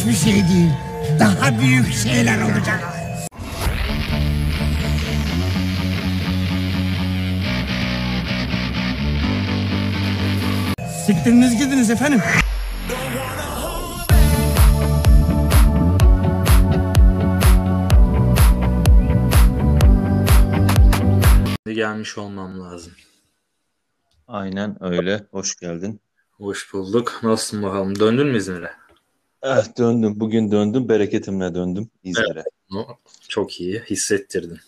hiçbir şey değil. Daha büyük şeyler olacak. Siktiriniz gidiniz efendim. gelmiş olmam lazım. Aynen öyle. Hoş geldin. Hoş bulduk. Nasılsın bakalım? Döndün mü İzmir'e? Evet döndüm. Bugün döndüm. Bereketimle döndüm İzmir'e. Evet. Çok iyi. Hissettirdin.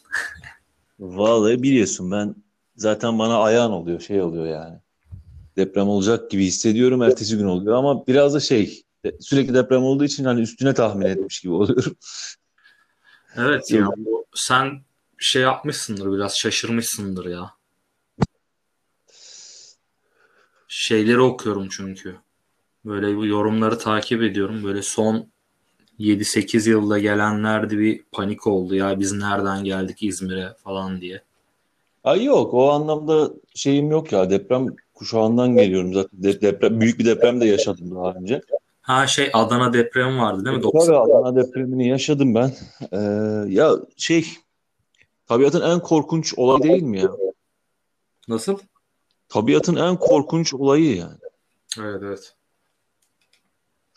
Vallahi biliyorsun ben zaten bana ayağın oluyor. Şey oluyor yani. Deprem olacak gibi hissediyorum. Ertesi gün oluyor ama biraz da şey sürekli deprem olduğu için hani üstüne tahmin etmiş gibi oluyorum. Evet ya. Bu, sen şey yapmışsındır biraz şaşırmışsındır ya. Şeyleri okuyorum çünkü. Böyle bu yorumları takip ediyorum. Böyle son 7-8 yılda gelenlerde bir panik oldu ya biz nereden geldik İzmir'e falan diye. Ay yok o anlamda şeyim yok ya deprem kuşağından geliyorum zaten De- deprem büyük bir deprem de yaşadım daha önce. Ha şey Adana depremi vardı değil mi? Tabii Adana depremini yaşadım ben. Ee, ya şey tabiatın en korkunç olayı değil mi ya? Nasıl? Tabiatın en korkunç olayı yani. Evet evet.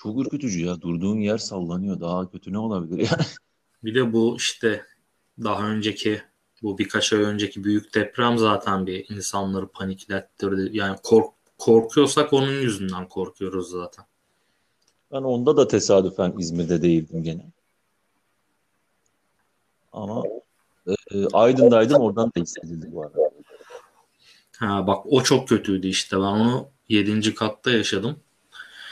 Çok ürkütücü ya. Durduğun yer sallanıyor. Daha kötü ne olabilir yani? Bir de bu işte daha önceki bu birkaç ay önceki büyük deprem zaten bir insanları paniklettirdi. Yani kork korkuyorsak onun yüzünden korkuyoruz zaten. Ben onda da tesadüfen İzmir'de değildim gene. Ama e, Aydın'daydım oradan da hissedildi bu arada. Ha bak o çok kötüydü işte ben onu 7. katta yaşadım.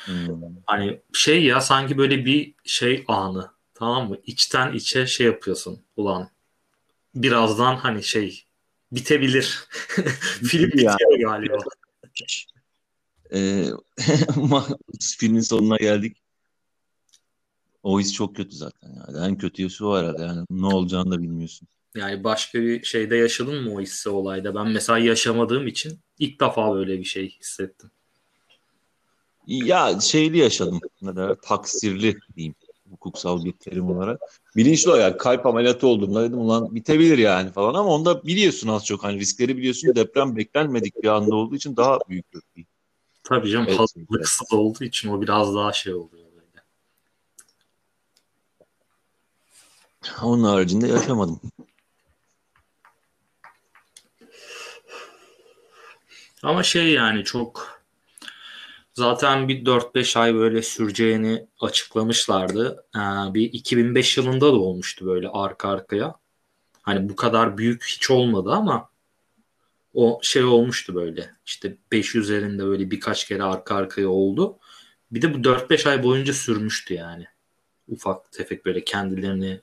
Hmm. Hani şey ya sanki böyle bir şey anı tamam mı? İçten içe şey yapıyorsun ulan birazdan hani şey bitebilir. Film bitiyor yani. galiba. Ee, filmin sonuna geldik. O his çok kötü zaten. Yani. En kötüsü o herhalde. Yani ne olacağını da bilmiyorsun. Yani başka bir şeyde yaşadın mı o hissi olayda? Ben mesela yaşamadığım için ilk defa böyle bir şey hissettim. Ya şeyli yaşadım. Ne taksirli diyeyim hukuksal bir terim olarak. Bilinçli o yani kalp ameliyatı olduğumda dedim ulan bitebilir yani falan ama onda biliyorsun az çok hani riskleri biliyorsun deprem beklenmedik bir anda olduğu için daha büyük bir Tabii canım evet, hazırlıksız evet. olduğu için o biraz daha şey oluyor böyle. Onun haricinde yaşamadım. Ama şey yani çok zaten bir 4-5 ay böyle süreceğini açıklamışlardı. Ee, bir 2005 yılında da olmuştu böyle arka arkaya. Hani bu kadar büyük hiç olmadı ama o şey olmuştu böyle. İşte 5 üzerinde böyle birkaç kere arka arkaya oldu. Bir de bu 4-5 ay boyunca sürmüştü yani. Ufak tefek böyle kendilerini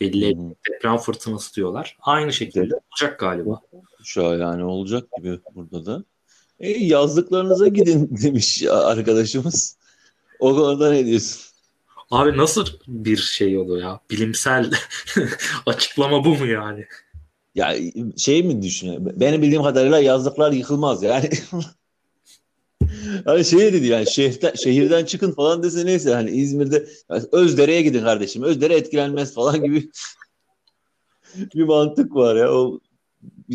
belli hmm. deprem fırtınası diyorlar. Aynı şekilde olacak galiba. Şu an yani olacak gibi burada da. E, yazdıklarınıza gidin demiş arkadaşımız. O konuda ne diyorsun? Abi nasıl bir şey oluyor ya? Bilimsel açıklama bu mu yani? Ya şey mi düşünüyor? Benim bildiğim kadarıyla yazdıklar yıkılmaz yani. hani şey dedi yani şehirden, şehirden çıkın falan dese neyse hani İzmir'de yani Özdere'ye gidin kardeşim. Özdere etkilenmez falan gibi bir mantık var ya. O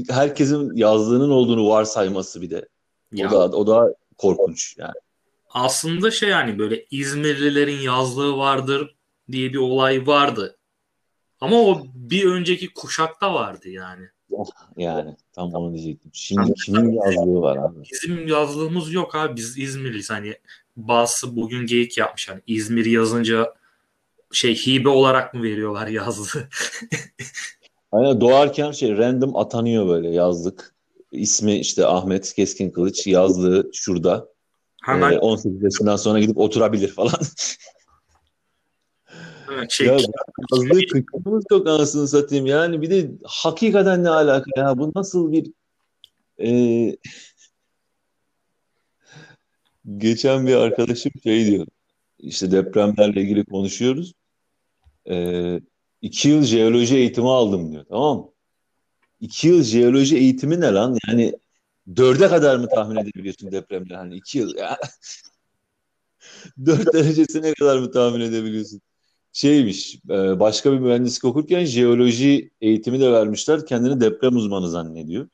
herkesin yazdığının olduğunu varsayması bir de. Ya, o da o da korkunç yani. Aslında şey yani böyle İzmirlilerin yazlığı vardır diye bir olay vardı. Ama o bir önceki kuşakta vardı yani. Yani tam onu diyecektim. Şimdi kimin yazlığı var abi? Bizim yazlığımız yok abi. Biz İzmirliyiz. Hani bazısı bugün geyik yapmış. Hani İzmir yazınca şey hibe olarak mı veriyorlar yazlığı? Aynen doğarken şey random atanıyor böyle yazlık. İsmi işte Ahmet Keskin Kılıç yazlığı şurada. Hemen. Ee, 18 yaşından sonra gidip oturabilir falan. şey, ya yazdığı kıçımız çok anasını satayım yani bir de hakikaten ne alaka ya bu nasıl bir e, geçen bir arkadaşım şey diyor işte depremlerle ilgili konuşuyoruz e, iki yıl jeoloji eğitimi aldım diyor tamam mı? İki yıl jeoloji eğitimi ne lan yani dörde kadar mı tahmin edebiliyorsun depremde hani iki yıl ya Dört derecesi ne kadar mı tahmin edebiliyorsun? Şeymiş, e, başka bir mühendislik okurken jeoloji eğitimi de vermişler. Kendini deprem uzmanı zannediyor.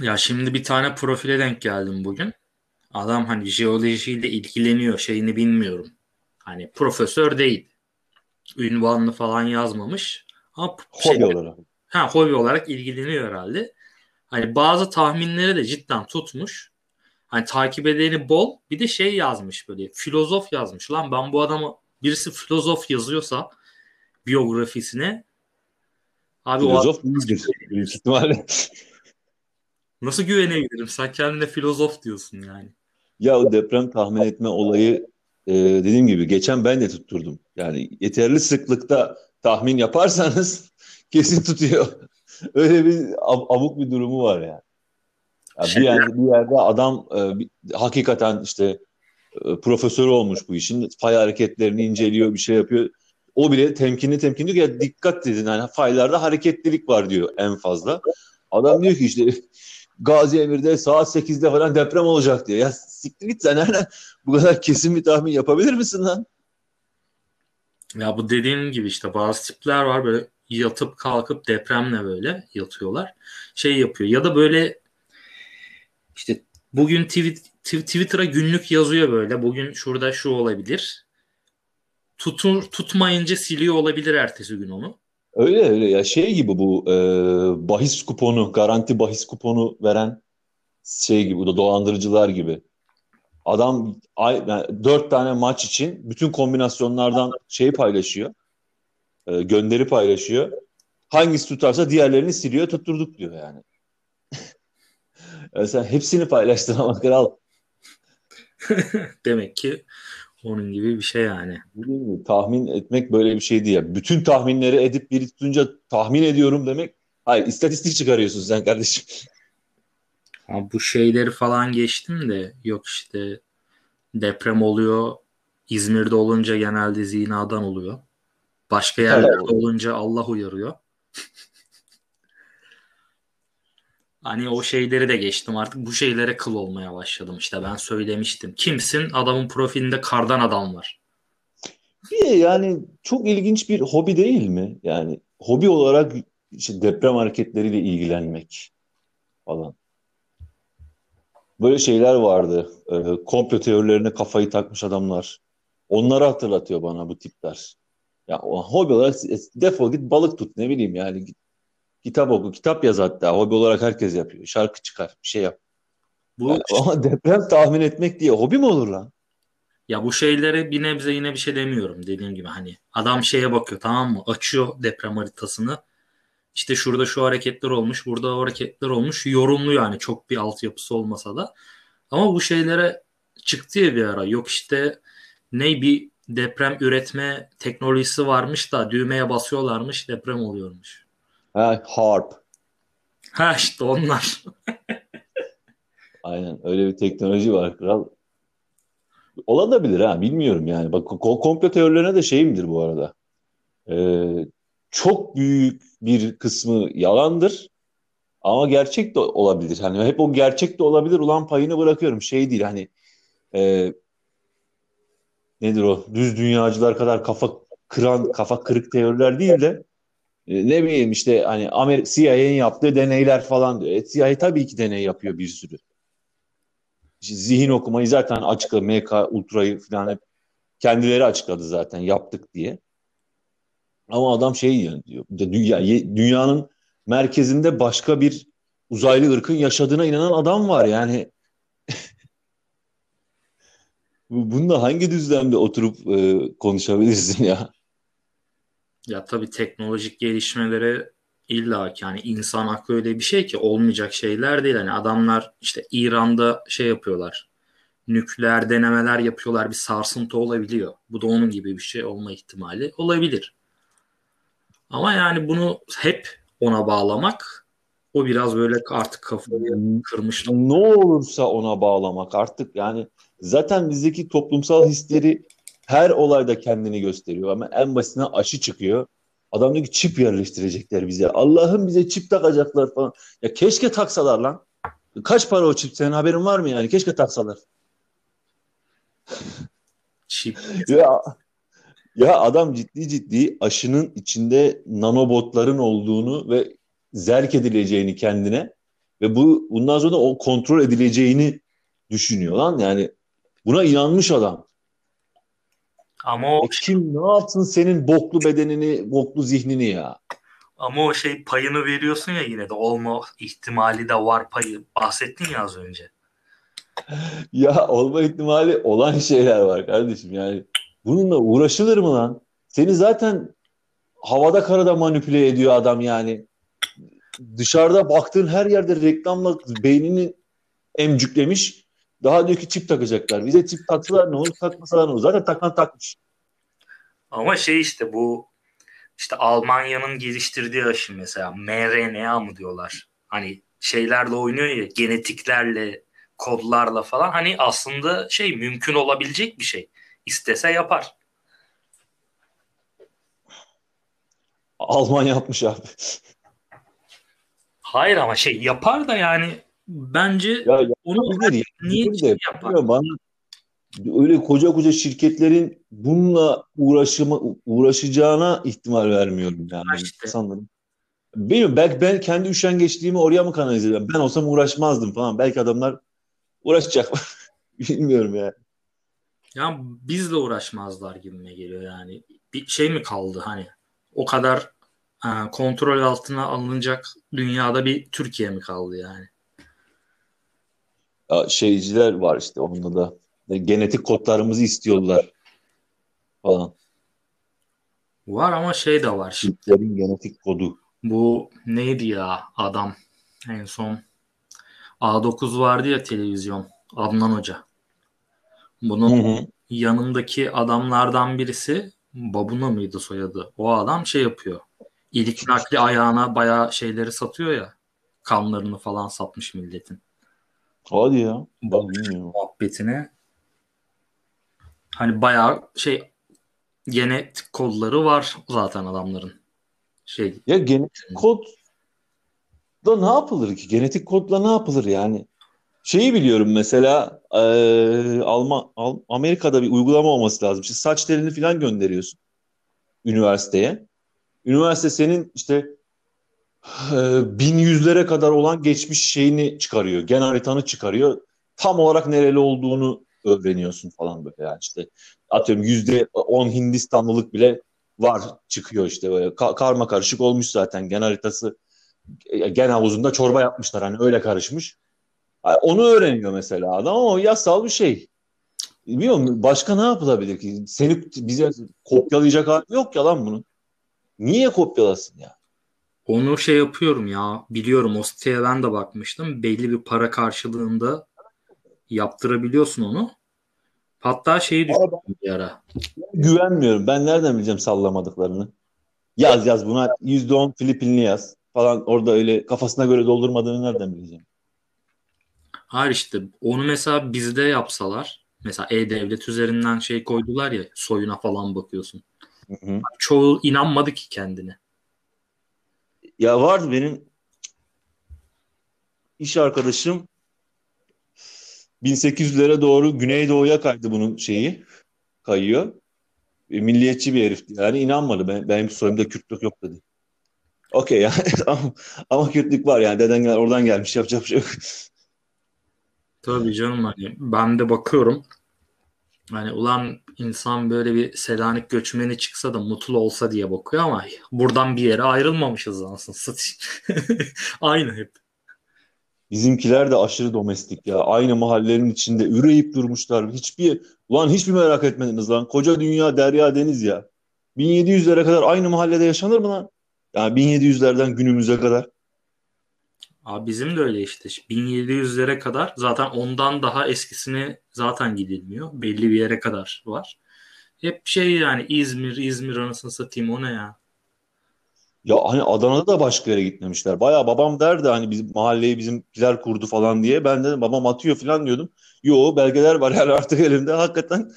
Ya şimdi bir tane profile denk geldim bugün. Adam hani jeolojiyle ilgileniyor şeyini bilmiyorum. Hani profesör değil. Ünvanını falan yazmamış. Ama Hobi şey- olarak. ha, hobi olarak ilgileniyor herhalde. Hani bazı tahminleri de cidden tutmuş. Hani takip edeni bol. Bir de şey yazmış böyle filozof yazmış. Lan ben bu adamı birisi filozof yazıyorsa biyografisine abi o Filozof değildir büyük ihtimalle. nasıl güvenebilirim? Sen kendine filozof diyorsun yani. Ya o deprem tahmin etme olayı e, dediğim gibi geçen ben de tutturdum. Yani yeterli sıklıkta tahmin yaparsanız kesin tutuyor. Öyle bir ab- abuk bir durumu var yani. Ya bir yerde bir yerde adam e, bir- hakikaten işte e, profesör olmuş bu işin. Fay hareketlerini inceliyor, bir şey yapıyor. O bile temkinli temkinli diyor ya dikkat edin yani faylarda hareketlilik var diyor en fazla. Adam diyor ki işte Gazi Emir'de saat 8'de falan deprem olacak diyor. Ya siktir git sen nereden bu kadar kesin bir tahmin yapabilir misin lan? Ya bu dediğim gibi işte bazı tipler var böyle yatıp kalkıp depremle böyle yatıyorlar. Şey yapıyor ya da böyle işte bugün Twitter'a günlük yazıyor böyle. Bugün şurada şu olabilir. Tutur, tutmayınca siliyor olabilir ertesi gün onu. Öyle öyle ya şey gibi bu e, bahis kuponu, garanti bahis kuponu veren şey gibi bu da dolandırıcılar gibi. Adam ay, yani dört tane maç için bütün kombinasyonlardan şeyi paylaşıyor. E, gönderi paylaşıyor. Hangisi tutarsa diğerlerini siliyor tutturduk diyor yani. Ya sen hepsini paylaştın ama kral. Demek ki onun gibi bir şey yani. Gibi, tahmin etmek böyle bir şey değil. ya. Bütün tahminleri edip biri tutunca tahmin ediyorum demek. Hayır, istatistik çıkarıyorsun sen kardeşim. Ama bu şeyleri falan geçtim de yok işte deprem oluyor. İzmir'de olunca genelde zinadan oluyor. Başka yerlerde Evet. olunca Allah uyarıyor. Hani o şeyleri de geçtim artık bu şeylere kıl olmaya başladım işte ben söylemiştim. Kimsin? Adamın profilinde kardan adam var. Bir de yani çok ilginç bir hobi değil mi? Yani hobi olarak işte deprem hareketleriyle ilgilenmek falan. Böyle şeyler vardı. Ee, komplo teorilerine kafayı takmış adamlar. Onları hatırlatıyor bana bu tipler. Ya hobi olarak defol git balık tut ne bileyim yani git, kitap oku, kitap yaz hatta. Hobi olarak herkes yapıyor. Şarkı çıkar, bir şey yap. Bu Yani ama deprem tahmin etmek diye hobi mi olur lan? ya bu şeylere bir nebze yine bir şey demiyorum dediğim gibi hani adam şeye bakıyor tamam mı? Açıyor deprem haritasını. İşte şurada şu hareketler olmuş, burada o hareketler olmuş. Yorumluyor yani çok bir altyapısı olmasa da. Ama bu şeylere çıktı ya bir ara. Yok işte ne bir deprem üretme teknolojisi varmış da düğmeye basıyorlarmış deprem oluyormuş. Ha, harp. Ha işte onlar. Aynen öyle bir teknoloji var kral. Olabilir ha bilmiyorum yani. Bak ko- komplo teorilerine de şeyimdir bu arada. Ee, çok büyük bir kısmı yalandır ama gerçek de olabilir. Hani hep o gerçek de olabilir ulan payını bırakıyorum. Şey değil hani e, nedir o düz dünyacılar kadar kafa kıran kafa kırık teoriler değil de e, ne bileyim işte hani Amerika CIA'nin yaptığı deneyler falan diyor. E, CIA tabii ki deney yapıyor bir sürü. Zihin okumayı zaten açıkladı. MK Ultra'yı falan hep kendileri açıkladı zaten yaptık diye. Ama adam şey yani diyor. Dünya, dünyanın merkezinde başka bir uzaylı ırkın yaşadığına inanan adam var yani. Bu- Bununla hangi düzlemde oturup e, konuşabilirsin ya? Ya tabii teknolojik gelişmelere illa ki yani insan aklı öyle bir şey ki olmayacak şeyler değil. Hani adamlar işte İran'da şey yapıyorlar. Nükleer denemeler yapıyorlar. Bir sarsıntı olabiliyor. Bu da onun gibi bir şey olma ihtimali olabilir. Ama yani bunu hep ona bağlamak o biraz böyle artık kafayı kırmış. ne olursa ona bağlamak artık yani zaten bizdeki toplumsal hisleri her olayda kendini gösteriyor ama en basitine aşı çıkıyor. Adam diyor ki çip yerleştirecekler bize. Allah'ım bize çip takacaklar falan. Ya keşke taksalar lan. Kaç para o çip? Senin haberin var mı yani? Keşke taksalar. Çip. Ya, ya adam ciddi ciddi aşının içinde nanobotların olduğunu ve zerk edileceğini kendine ve bu bundan sonra o kontrol edileceğini düşünüyor lan. Yani buna inanmış adam. Ama o E kim ne yapsın senin boklu bedenini, boklu zihnini ya? ama o şey payını veriyorsun ya yine de olma ihtimali de var payı. Bahsettin ya az önce. Ya olma ihtimali olan şeyler var kardeşim yani. Bununla uğraşılır mı lan? Seni zaten havada karada manipüle ediyor adam yani. Dışarıda baktığın her yerde reklamla beynini emcüklemiş. Daha diyor ki çip takacaklar. Bize çip taksalar ne olur takmasalar ne olur. Zaten takan takmış. Ama şey işte bu işte Almanya'nın geliştirdiği aşı mesela mRNA mı diyorlar. Hani şeylerle oynuyor ya genetiklerle kodlarla falan hani aslında şey mümkün olabilecek bir şey. İstese yapar. Alman yapmış abi. Hayır ama şey yapar da yani bence Ya onu yapabilir, niye yapabilir şey de. yapar? Bana öyle koca koca şirketlerin bununla uğraşıma, uğraşacağına ihtimal vermiyorum yani Ha işte. sanırım. Bilmiyorum belki ben kendi üşengeçliğimi oraya mı kanalize ediyorum? Ben olsam uğraşmazdım falan. Belki adamlar uğraşacak. Bilmiyorum ya. Ya bizle uğraşmazlar gibime geliyor yani. Bir şey mi kaldı hani o kadar e, kontrol altına alınacak dünyada bir Türkiye mi kaldı yani? Ya şeyciler var işte onda da. Genetik kodlarımızı istiyorlar falan. Var ama şey de var. Türklerin genetik kodu. bu neydi ya adam en son A9 vardı ya televizyon Adnan Hoca. Bunun Hı hı. yanındaki adamlardan birisi Babuna mıydı soyadı? O adam şey yapıyor. İlik nakli ayağına bayağı şeyleri satıyor ya. Kanlarını falan satmış milletin. Hadi ya. Ben bilmiyorum. muhabbetine hani bayağı şey genetik kodları var zaten adamların. Şey Ya genetik kod da ne yapılır ki? Genetik kodla ne yapılır yani? Şeyi biliyorum mesela eee Alman Al- Amerika'da bir uygulama olması lazım. İşte saç telini falan gönderiyorsun üniversiteye. Üniversite senin işte bin yüzlere kadar olan geçmiş şeyini çıkarıyor. Gen haritanı çıkarıyor. Tam olarak nereli olduğunu öğreniyorsun falan böyle yani işte atıyorum yüzde on Hindistanlılık bile var çıkıyor işte böyle Ka- karma karışık olmuş zaten gen haritası e, gen havuzunda çorba yapmışlar hani öyle karışmış. Onu öğreniyor mesela adam ama o yasal bir şey. Bilmiyorum başka ne yapılabilir ki? Seni bize kopyalayacak hali yok ya lan bunun. Niye kopyalasın ya? onu şey yapıyorum ya biliyorum o siteye ben de bakmıştım. Belli bir para karşılığında yaptırabiliyorsun onu. Hatta şeyi düşündüm bir ara. Güvenmiyorum. Ben nereden bileceğim sallamadıklarını? Yaz yaz buna %10 Filipinli yaz falan orada öyle kafasına göre doldurmadığını nereden bileceğim? Hayır işte onu mesela bizde yapsalar mesela E-Devlet üzerinden şey koydular ya soyuna falan bakıyorsun. Hı hı. Çoğu inanmadı ki kendine. Ya vardı benim iş arkadaşım 1800'lere doğru Güneydoğu'ya kaydı bunun şeyi kayıyor. E, milliyetçi bir herifti. Yani inanmadı. Ben, benim soyumda Kürtlük yok dedi. Okey yani ama, ama Kürtlük var yani. Deden gel, oradan gelmiş yapacak bir şey yok. Tabii canım hani ben de bakıyorum. Hani ulan insan böyle bir Selanik göçmeni çıksa da mutlu olsa diye bakıyor ama buradan bir yere ayrılmamışız anasını satayım. Aynı hep. Bizimkiler de aşırı domestik ya. Aynı mahallenin içinde üreyip durmuşlar. Hiçbir ulan hiçbir merak etmediniz lan. Koca dünya derya deniz ya. 1700'lere kadar aynı mahallede yaşanır mı lan? Yani 1700'lerden günümüze kadar. Abi bizim de öyle işte. 1700'lere kadar zaten ondan daha eskisine zaten gidilmiyor. Belli bir yere kadar var. Hep şey yani İzmir, İzmir anasını satayım o ne ya? Ya hani Adana'da da başka yere gitmemişler. Bayağı babam derdi hani bizim mahalleyi bizimkiler kurdu falan diye. Ben de babam atıyor falan diyordum. Yo belgeler var yani artık elimde. Hakikaten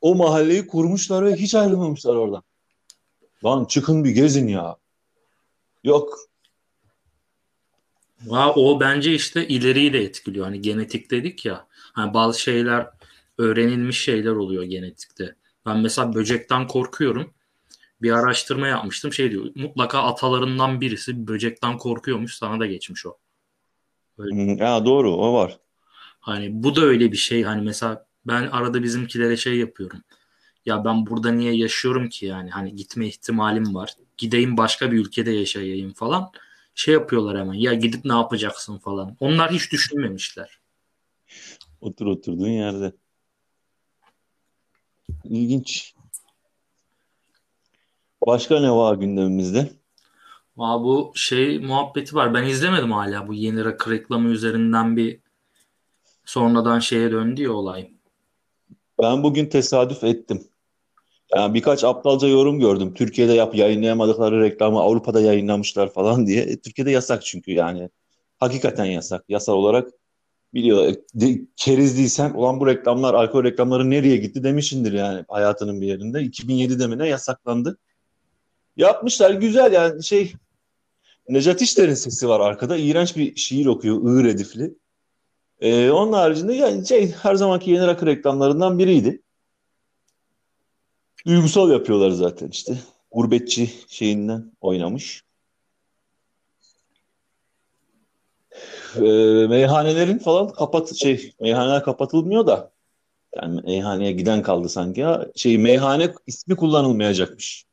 o mahalleyi kurmuşlar ve hiç ayrılmamışlar oradan. Lan çıkın bir gezin ya. Yok. Ha, o bence işte ileriyi de etkiliyor. Hani genetik dedik ya. Hani bazı şeyler öğrenilmiş şeyler oluyor genetikte. Ben mesela böcekten korkuyorum. Bir araştırma yapmıştım. Şey diyor mutlaka atalarından birisi böcekten korkuyormuş. Sana da geçmiş o. Hmm, Ya doğru o var. Hani bu da öyle bir şey. Hani mesela ben arada bizimkilere şey yapıyorum. Ya ben burada niye yaşıyorum ki yani? Hani gitme ihtimalim var. Gideyim başka bir ülkede yaşayayım falan. Şey yapıyorlar hemen. Ya gidip ne yapacaksın falan. Onlar hiç düşünmemişler. Otur oturduğun yerde. İlginç. Başka ne var gündemimizde? Aa, bu şey muhabbeti var. Ben izlemedim hala bu yeni rakı reklamı üzerinden bir sonradan şeye döndü ya olay. Ben bugün tesadüf ettim. Yani birkaç aptalca yorum gördüm. Türkiye'de yap yayınlayamadıkları reklamı Avrupa'da yayınlamışlar falan diye. E, Türkiye'de yasak çünkü yani. Hakikaten yasak. Yasal olarak biliyor. E, De, kerizliysen ulan bu reklamlar, alkol reklamları nereye gitti demişindir yani hayatının bir yerinde. 2007'de mi ne yasaklandı. Yapmışlar güzel yani şey Necat İşler'in sesi var arkada. İğrenç bir şiir okuyor. Iğır edifli. Ee, onun haricinde yani şey her zamanki yeni rakı reklamlarından biriydi. Duygusal yapıyorlar zaten işte. Gurbetçi şeyinden oynamış. Ee, meyhanelerin falan kapat şey meyhaneler kapatılmıyor da yani meyhaneye giden kaldı sanki ya şey meyhane ismi kullanılmayacakmış.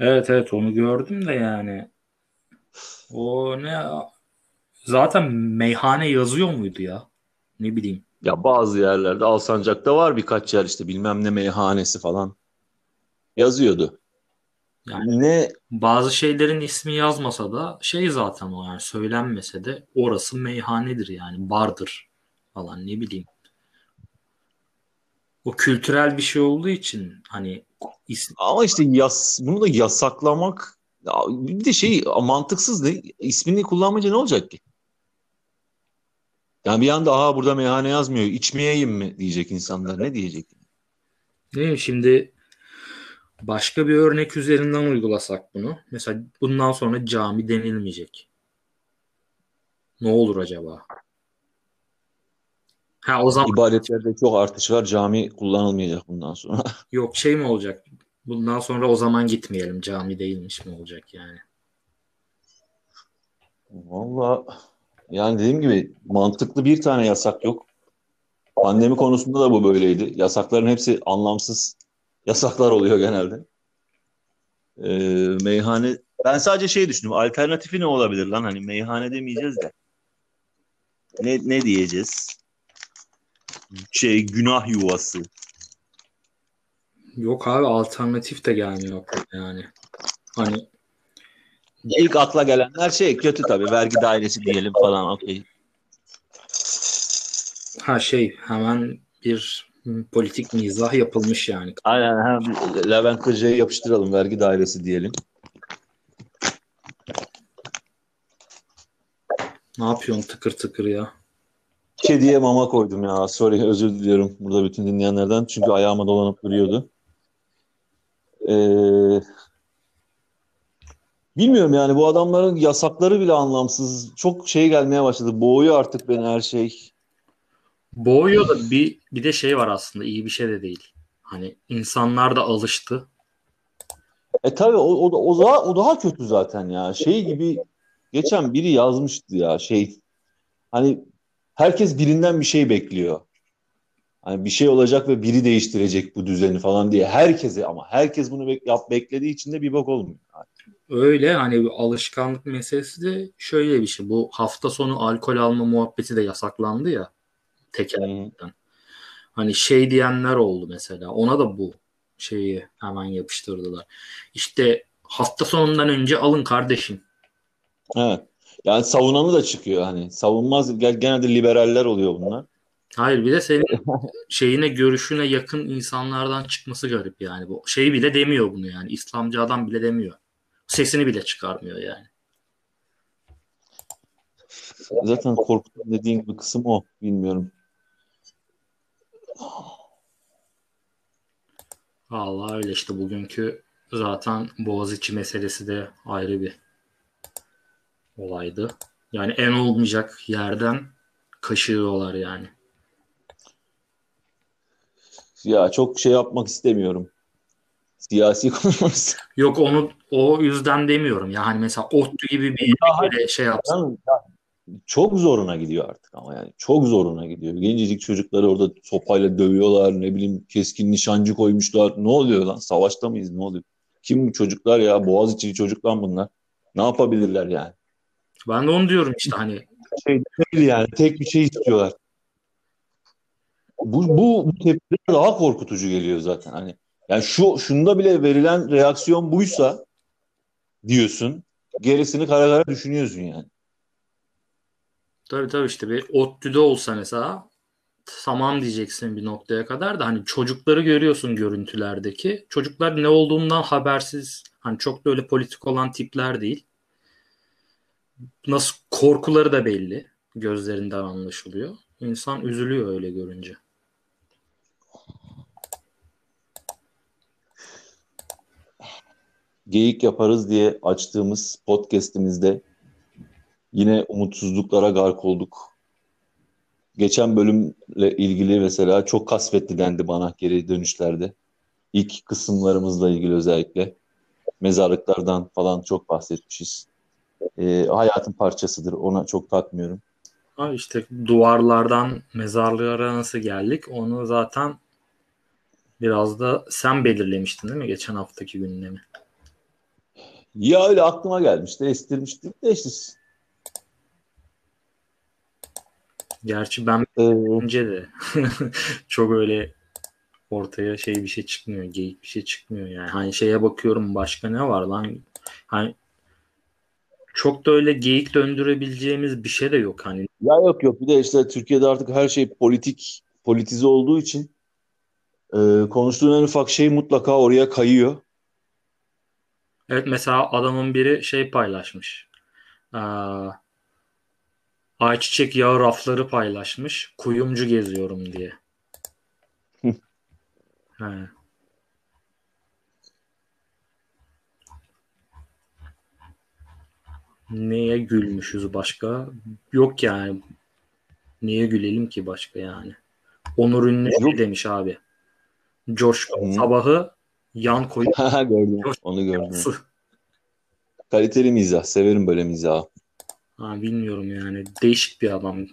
Evet evet onu gördüm de yani. O ne zaten meyhane yazıyor muydu ya? Ne bileyim. Ya bazı yerlerde Alsancak'ta var birkaç yer işte bilmem ne meyhanesi falan yazıyordu. Yani Ne bazı şeylerin ismi yazmasa da şey zaten o yani söylenmese de orası meyhanedir yani bardır falan ne bileyim. O kültürel bir şey olduğu için hani is- ama işte yas, bunu da yasaklamak ya bir de şey mantıksız ne ismini kullanmayınca ne olacak ki? Yani bir anda aha burada meyhane yazmıyor içmeyeyim mi diyecek insanlar ne diyecek? bileyim, şimdi başka bir örnek üzerinden uygulasak bunu. Mesela bundan sonra cami denilmeyecek. Ne olur acaba? Ha o zaman İbadetlerde çok artış var cami kullanılmayacak bundan sonra. yok şey mi olacak? Bundan sonra o zaman gitmeyelim. Cami değilmiş mi olacak yani? Valla yani dediğim gibi mantıklı bir tane yasak yok. Pandemi konusunda da bu böyleydi. Yasakların hepsi anlamsız yasaklar oluyor genelde. Ee, meyhane ben sadece şey düşündüm. Alternatifi ne olabilir lan? Hani meyhane demeyeceğiz de. Ne ne diyeceğiz? Şey günah yuvası. Yok abi alternatif de gelmiyor yani. Hani İlk akla gelenler şey kötü tabii. Vergi dairesi diyelim falan. Okey. ha şey hemen bir politik mizah yapılmış yani. Aynen. Ha, Levent Kırca'yı yapıştıralım. Vergi dairesi diyelim. Ne yapıyorsun tıkır tıkır ya? Kediye mama koydum ya. Sorry özür diliyorum burada bütün dinleyenlerden. Çünkü ayağıma dolanıp duruyordu. Ee, bilmiyorum yani bu adamların yasakları bile anlamsız. Çok şey gelmeye başladı. Boğuyor artık beni her şey. Boğuyor da bir bir de şey var aslında iyi bir şey de değil. Hani insanlar da alıştı. E tabii o, o, o, daha, o daha kötü zaten ya. Şey gibi geçen biri yazmıştı ya şey. Hani herkes birinden bir şey bekliyor. Hani bir şey olacak ve biri değiştirecek bu düzeni falan diye. Herkese ama herkes bunu bek- yap, beklediği için de bir bak olmuyor. Öyle hani bir alışkanlık meselesi de şöyle bir şey. Bu hafta sonu alkol alma muhabbeti de yasaklandı ya tekerlekten. Hani şey diyenler oldu mesela. Ona da bu şeyi hemen yapıştırdılar. İşte hafta sonundan önce alın kardeşim. Evet. Yani savunanı da çıkıyor hani. Savunmaz genelde liberaller oluyor bunlar. Hayır bir de senin şeyine görüşüne yakın insanlardan çıkması garip yani. Bu şey bile demiyor bunu yani. İslamcı adam bile demiyor. Sesini bile çıkarmıyor yani. Zaten korkutan dediğin gibi kısım o. Bilmiyorum. Vallahi öyle işte bugünkü zaten Boğaziçi meselesi de ayrı bir olaydı. Yani en olmayacak yerden kaşıyorlar yani. ya çok şey yapmak istemiyorum. Siyasi konuşması. Yok onu o yüzden demiyorum. Yani mesela ODTÜ gibi bir böyle şey yapsın. çok zoruna gidiyor artık ama yani çok zoruna gidiyor. Gencecik çocukları orada sopayla dövüyorlar ne bileyim keskin nişancı koymuşlar. Ne oluyor lan? Savaşta mıyız? Ne oluyor? Kim bu çocuklar ya? Boğaziçi çocuklar bunlar. Ne yapabilirler yani? Ben de onu diyorum işte hani. Şey değil yani tek bir şey istiyorlar. Bu, bu, bu tepkiler daha korkutucu geliyor zaten. Hani yani şu şunda bile verilen reaksiyon buysa diyorsun. Gerisini kara kara düşünüyorsun yani. Tabii tabii işte bir ODTÜ'de olsa mesela tamam diyeceksin bir noktaya kadar da hani çocukları görüyorsun görüntülerdeki. Çocuklar ne olduğundan habersiz. Hani çok da öyle politik olan tipler değil. Nasıl korkuları da belli. Gözlerinden anlaşılıyor. İnsan üzülüyor öyle görünce. Geyik yaparız diye açtığımız podcast'imizde yine umutsuzluklara gark olduk. Geçen bölümle ilgili mesela çok kasvetli dendi bana geri dönüşlerde. İlk kısımlarımızla ilgili özellikle. Mezarlıklardan falan çok bahsetmişiz. Ee, hayatın parçasıdır. Ona çok takmıyorum. Ha işte duvarlardan mezarlığa nasıl geldik onu zaten biraz da sen belirlemiştin değil mi geçen haftaki gündemi? Ya öyle aklıma gelmişti, estirmiştik de işte. Gerçi ben Ee, önce de çok öyle ortaya şey bir şey çıkmıyor, geyik bir şey çıkmıyor yani. Hani şeye bakıyorum başka ne var lan? Hani çok da öyle geyik döndürebileceğimiz bir şey de yok hani. ya yok yok bir de işte Türkiye'de artık her şey politik, politize olduğu için e, konuştuğun en ufak şey mutlaka oraya kayıyor. Evet mesela adamın biri şey paylaşmış. Ee, ayçiçek yağı rafları paylaşmış. Kuyumcu geziyorum diye. He. Neye gülmüşüz başka? Yok yani. Niye gülelim ki başka yani? Onur Ünlü Yok. demiş abi. Coşkun Hı. sabahı yan koyup gördüm. Onu gördüm. Kaliteli mizah. Severim böyle mizahı. Ha, bilmiyorum yani. Değişik bir adam.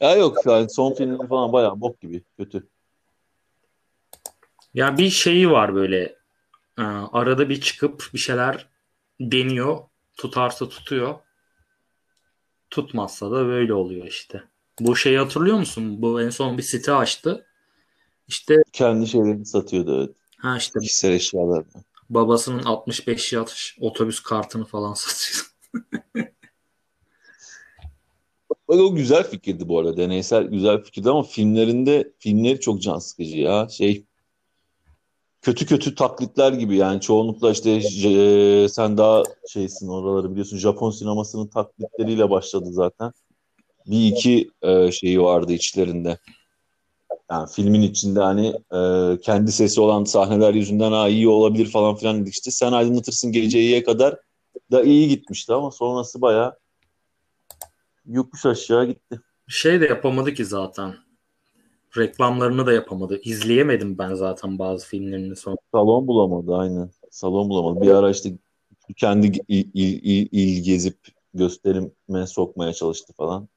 Ya yok yani son filmleri falan bayağı bok gibi. Kötü. Ya bir şeyi var böyle. Arada bir çıkıp bir şeyler deniyor. Tutarsa tutuyor. Tutmazsa da böyle oluyor işte. Bu şeyi hatırlıyor musun? Bu en son bir site açtı. İşte Kendi şeylerini satıyordu evet. ha işte Kişisel eşyalarını. babasının 65 yaş otobüs kartını falan satıyor. Bak o güzel fikirdi bu arada. Deneysel güzel fikirdi ama filmlerinde filmleri çok can sıkıcı ya. Şey kötü kötü taklitler gibi yani çoğunlukla işte j- sen daha şeysin oraları biliyorsun Japon sinemasının taklitleriyle başladı zaten. Bir iki e, şeyi vardı içlerinde. Yani filmin içinde hani e, kendi sesi olan sahneler yüzünden ha iyi olabilir falan filan dedik işte. Sen aydınlatırsın geceye kadar da iyi gitmişti ama sonrası bayağı yokuş aşağı gitti. Şey de yapamadı ki zaten. Reklamlarını da yapamadı. İzleyemedim ben zaten bazı filmlerini son. Salon bulamadı aynen. Salon bulamadı. Bir ara işte kendi il, il, il, il gezip gösterime sokmaya çalıştı falan.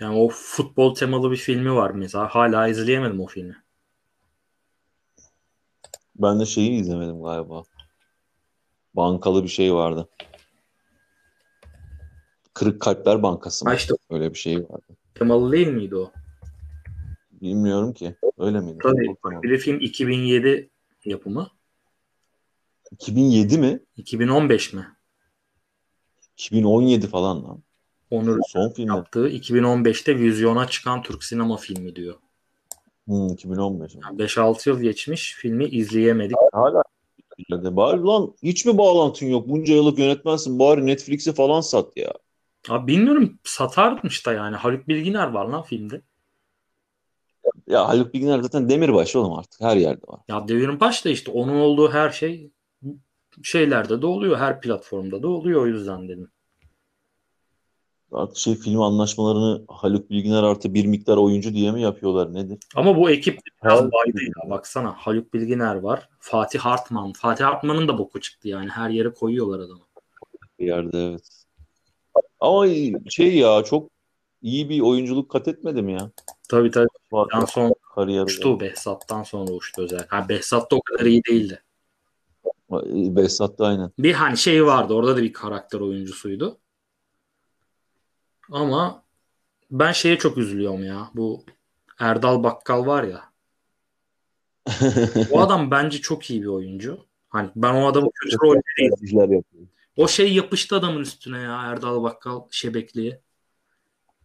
Yani o futbol temalı bir filmi var mesela. Hala izleyemedim o filmi. Ben de şeyi izlemedim galiba. Bankalı bir şey vardı. Kırık Kalpler Bankası mı? Ha işte Öyle bir şey vardı. temalı değil miydi o? Bilmiyorum ki. Öyle miydi? Tabii. Bakamadım. Bir film 2007 yapımı. 2007 mi? 2015 mi? 2017 falan lan. Onur Son film. yaptığı 2015'te vizyona çıkan Türk sinema filmi diyor. Hmm, 2015. Yani 5-6 yıl geçmiş filmi izleyemedik. Hala Türkiye'de. Bari lan hiç mi bağlantın yok? Bunca yıllık yönetmensin. Bari Netflix'e falan sat ya. Abi bilmiyorum satarmış da yani. Haluk Bilginer var lan filmde. Ya Haluk Bilginer zaten demirbaş oğlum artık. Her yerde var. Ya Demirbaş da işte onun olduğu her şey şeylerde de oluyor. Her platformda da oluyor o yüzden dedim. Artık şey film anlaşmalarını Haluk Bilginer artı bir miktar oyuncu diye mi yapıyorlar nedir? Ama bu ekip biraz baydı ya. Baksana Haluk Bilginer var. Fatih Hartman. Fatih Hartman'ın da boku çıktı yani. Her yere koyuyorlar adamı. Bir yerde evet. Ama şey ya çok iyi bir oyunculuk kat etmedim ya. Tabii tabii. En Fatih son kariyeri. uçtu. Behzat'tan sonra uçtu özellikle. Ha, Behzat da o kadar iyi değildi. Behzat da aynen. Bir hani şey vardı. Orada da bir karakter oyuncusuydu. Ama ben şeye çok üzülüyorum ya. Bu Erdal Bakkal var ya. O adam bence çok iyi bir oyuncu. Hani ben o adamı kötü yapıyor. O şey yapıştı adamın üstüne ya Erdal Bakkal şebekliği.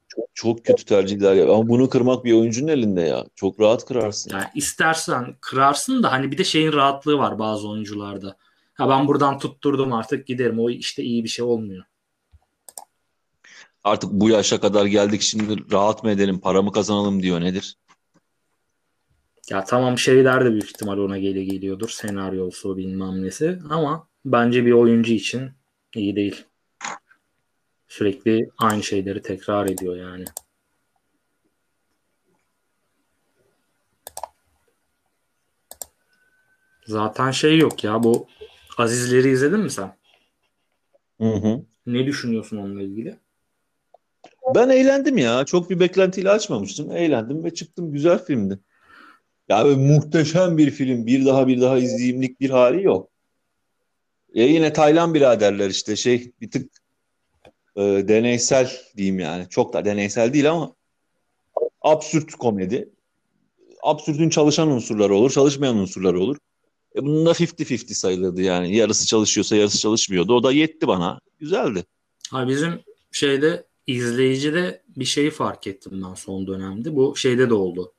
Çok, çok kötü tercihler yapıyor. Ama bunu kırmak bir oyuncunun elinde ya. Çok rahat kırarsın. Yani istersen kırarsın da hani bir de şeyin rahatlığı var bazı oyuncularda. Ha ben buradan tutturdum artık giderim. O işte iyi bir şey olmuyor. Artık bu yaşa kadar geldik şimdi rahat mı edelim, para mı kazanalım diyor nedir? Ya tamam şeyler de büyük ihtimal ona geli geliyordur. Senaryosu bilmem nesi. Ama bence bir oyuncu için iyi değil. Sürekli aynı şeyleri tekrar ediyor yani. Zaten şey yok ya bu Azizleri izledin mi sen? Hı hı. Ne düşünüyorsun onunla ilgili? Ben eğlendim ya. Çok bir beklentiyle açmamıştım. Eğlendim ve çıktım. Güzel filmdi. Ya böyle muhteşem bir film. Bir daha bir daha izleyimlik bir hali yok. Ya yine Taylan biraderler işte şey bir tık e, deneysel diyeyim yani. Çok da deneysel değil ama absürt komedi. Absürtün çalışan unsurları olur, çalışmayan unsurları olur. E bunun da 50-50 sayılırdı yani. Yarısı çalışıyorsa yarısı çalışmıyordu. O da yetti bana. Güzeldi. Ha bizim şeyde izleyicide bir şeyi fark ettim ben son dönemde. Bu şeyde de oldu.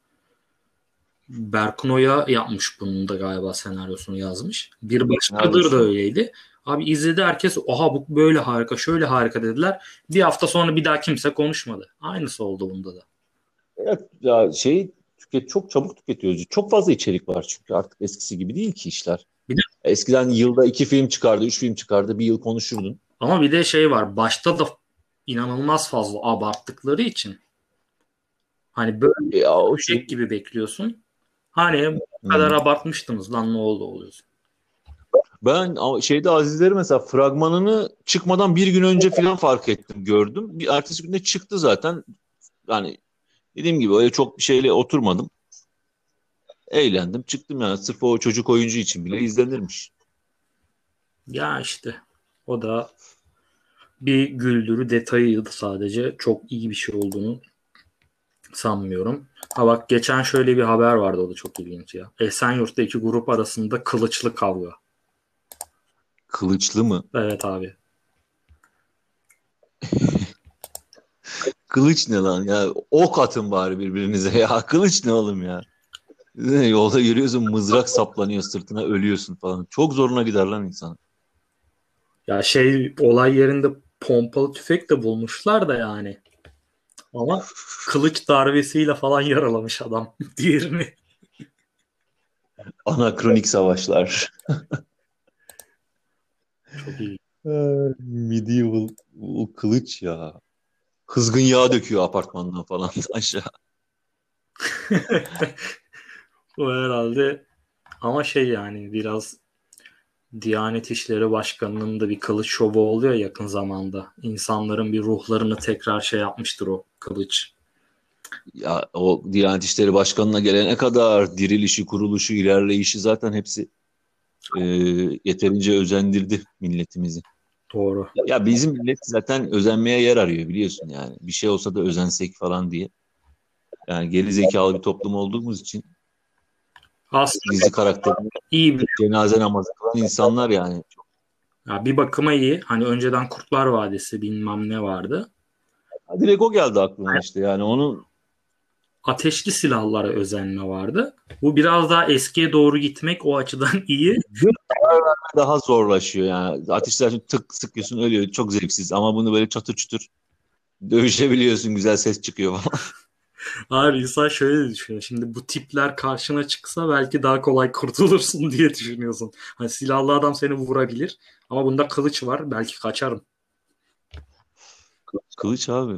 Berkun Oya yapmış bunun da galiba senaryosunu yazmış. Bir başkadır da öyleydi. Abi izledi herkes oha bu böyle harika şöyle harika dediler. Bir hafta sonra bir daha kimse konuşmadı. Aynısı oldu bunda da. Evet ya şey tüket çok çabuk tüketiyoruz. Çok fazla içerik var çünkü artık eskisi gibi değil ki işler. Bir de- Eskiden yılda iki film çıkardı, üç film çıkardı, bir yıl konuşurdun. Ama bir de şey var. Başta da inanılmaz fazla abarttıkları için hani böyle Ya o şey gibi bekliyorsun. Hani bu kadar Hmm. abartmıştınız lan ne oldu oluyorsun. Ben şeyde Azizleri mesela fragmanını çıkmadan bir gün önce falan fark ettim, gördüm. Bir ertesi günde çıktı zaten. Yani dediğim gibi öyle çok bir şeyle oturmadım. Eğlendim, çıktım yani. Sırf o çocuk oyuncu için bile izlenirmiş. Ya işte o da bir güldürü detayıydı sadece. Çok iyi bir şey olduğunu sanmıyorum. Ha bak geçen şöyle bir haber vardı o da çok ilginç ya. Esenyurt'ta iki grup arasında kılıçlı kavga. Kılıçlı mı? Evet abi. Kılıç ne lan ya? Ok atın bari birbirinize ya. Kılıç ne oğlum ya? Yolda yürüyorsun mızrak saplanıyor sırtına ölüyorsun falan. Çok zoruna gider lan insan. Ya şey olay yerinde pompalı tüfek de bulmuşlar da yani. Ama kılıç darbesiyle falan yaralamış adam diğerini. Anakronik savaşlar. Çok iyi. Medieval o kılıç ya. Kızgın yağ döküyor apartmandan falan aşağı. O herhalde ama şey yani biraz Diyanet İşleri Başkanı'nın da bir kılıç şovu oluyor yakın zamanda. İnsanların bir ruhlarını tekrar şey yapmıştır o kılıç. Ya o Diyanet İşleri Başkanı'na gelene kadar dirilişi, kuruluşu, ilerleyişi zaten hepsi e, yeterince özendirdi milletimizi. Doğru. Ya bizim millet zaten özenmeye yer arıyor biliyorsun yani. Bir şey olsa da özensek falan diye. Yani geri zekalı bir toplum olduğumuz için Aslında dizi karakterini iyi bir, cenaze namazı kılan insanlar yani. ya bir bakıma iyi. Hani önceden Kurtlar Vadisi bilmem ne vardı. Direkt o geldi aklıma işte yani onun Ateşli silahlara özenme vardı. Bu biraz daha eskiye doğru gitmek o açıdan iyi. daha zorlaşıyor yani. Ateşler tık sıkıyorsun ölüyor. Çok zevksiz ama bunu böyle çatır çutur dövüşebiliyorsun. Güzel ses çıkıyor falan. Abi insan şöyle düşünüyor. Şimdi bu tipler karşına çıksa belki daha kolay kurtulursun diye düşünüyorsun. Hani silahlı adam seni vurabilir ama bunda kılıç var. Belki kaçarım. Kılıç abi.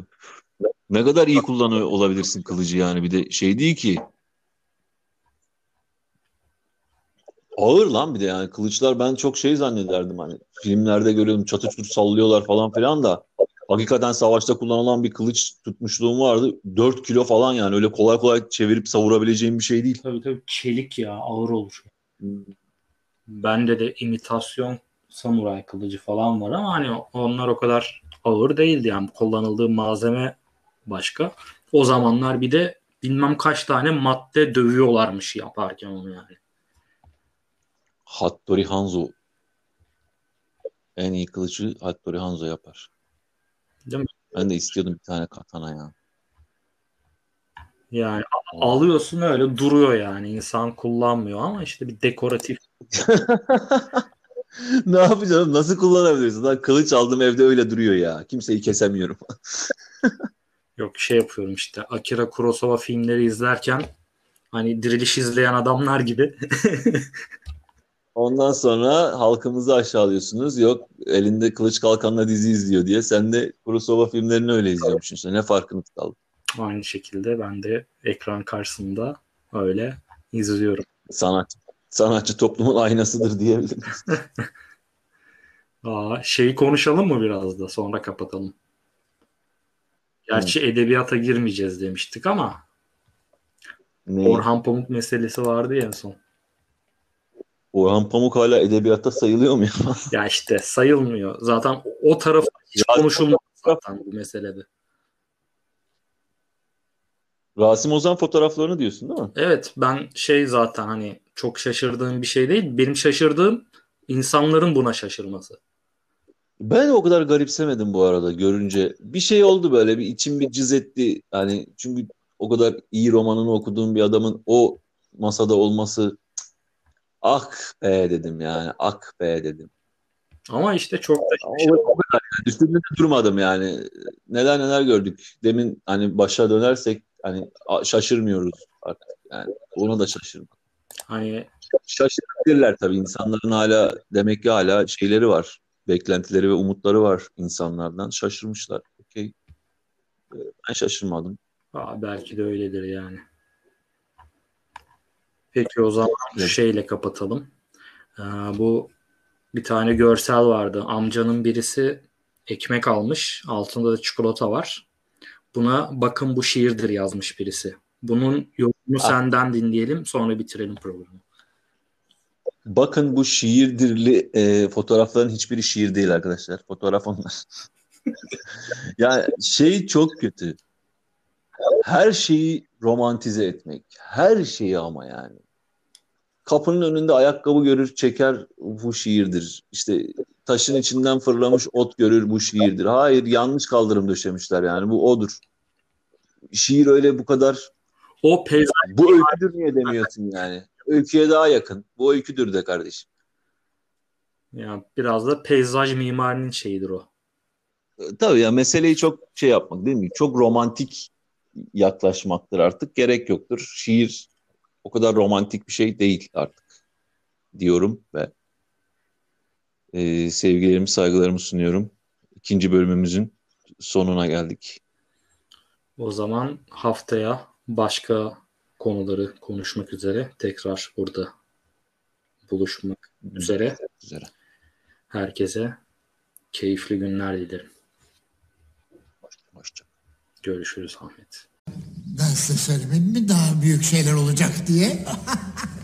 Ne kadar iyi kullanıyor olabilirsin kılıcı yani. Bir de şey değil ki. Ağır lan bir de yani kılıçlar ben çok şey zannederdim hani filmlerde görüyorum çatı çutur sallıyorlar falan filan da hakikaten savaşta kullanılan bir kılıç tutmuşluğum vardı. 4 kilo falan yani öyle kolay kolay çevirip savurabileceğim bir şey değil. Tabii tabii çelik ya ağır olur. Hmm. Bende de imitasyon samuray kılıcı falan var ama hani onlar o kadar ağır değildi yani kullanıldığı malzeme başka. O zamanlar bir de bilmem kaç tane madde dövüyorlarmış yaparken onu yani. Hattori Hanzo en iyi kılıcı Hattori Hanzo yapar. Değil mi? Ben de istiyordum bir tane katana ya. Yani alıyorsun öyle duruyor yani insan kullanmıyor ama işte bir dekoratif ne yapacağım? Nasıl kullanabilirsin? Lan kılıç aldım evde öyle duruyor ya. Kimseyi kesemiyorum. yok şey yapıyorum işte Akira Kurosawa filmleri izlerken hani diriliş izleyen adamlar gibi Ondan sonra halkımızı aşağılıyorsunuz. Yok elinde kılıç kalkanla dizi izliyor diye. Sen de Kurosawa filmlerini öyle izliyormuşsun işte. Ne farkınız kaldı? aynı şekilde ben de ekran karşısında öyle izliyorum. Sanatçı, sanatçı toplumun aynasıdır diyebilirim. Aa, şeyi konuşalım mı biraz da sonra kapatalım. Gerçi edebiyata girmeyeceğiz demiştik ama Ne? Orhan Pamuk meselesi vardı ya en son. Orhan Pamuk hala edebiyatta sayılıyor mu ya? Ya işte sayılmıyor. Zaten o taraf hiç konuşulmaz zaten bu meselede. Rasim Ozan fotoğraflarını diyorsun değil mi? Evet ben şey zaten hani çok şaşırdığım bir şey değil. Benim şaşırdığım insanların buna şaşırması. Ben o kadar garipsemedim bu arada görünce. Bir şey oldu böyle bir içim bir cız etti. Yani çünkü o kadar iyi romanını okuduğum bir adamın o masada olması ah be dedim yani. Ah be dedim. Ama işte çok da Ama o, o kadar yani. Durmadım yani. Neler neler gördük. Demin hani başa dönersek hani şaşırmıyoruz artık. Yani ona da şaşırmadım. hani Şaşırabilirler tabii. İnsanların hala demek ki hala şeyleri var. Beklentileri ve umutları var insanlardan. Şaşırmışlar. Okey. Ee, Ben şaşırmadım. aa, belki de öyledir yani. Peki o zaman Evet. şeyle kapatalım. Ee, bu bir tane görsel vardı. Amcanın birisi ekmek almış. Altında da çikolata var. Buna bakın bu şiirdir yazmış birisi. Bunun yorumunu Ah. senden dinleyelim sonra bitirelim programı. Bakın bu şiirdirli e, fotoğrafların hiçbiri şiir değil arkadaşlar. Fotoğraf onlar. yani şey çok kötü. Her şeyi romantize etmek. Her şeyi ama yani. Kapının önünde ayakkabı görür çeker bu şiirdir. İşte taşın içinden fırlamış ot görür bu şiirdir. Hayır yanlış kaldırım döşemişler yani bu odur. Şiir öyle bu kadar O peyzaj bu öyküdür niye demiyorsun yani? Öyküye daha yakın. Bu öyküdür de kardeşim. ya biraz da peyzaj mimarinin şeyidir o. E, Tabii ya meseleyi çok şey yapmak değil mi? Çok romantik yaklaşmaktır artık. Gerek yoktur. Şiir o kadar romantik bir şey değil artık diyorum ve e, sevgilerimi, saygılarımı sunuyorum. İkinci bölümümüzün sonuna geldik. O zaman haftaya başka konuları konuşmak üzere tekrar burada buluşmak üzere. Üzere. Herkese keyifli günler dilerim. Hoşça Görüşürüz Ahmet. Ben size söylemedim mi daha büyük şeyler olacak diye?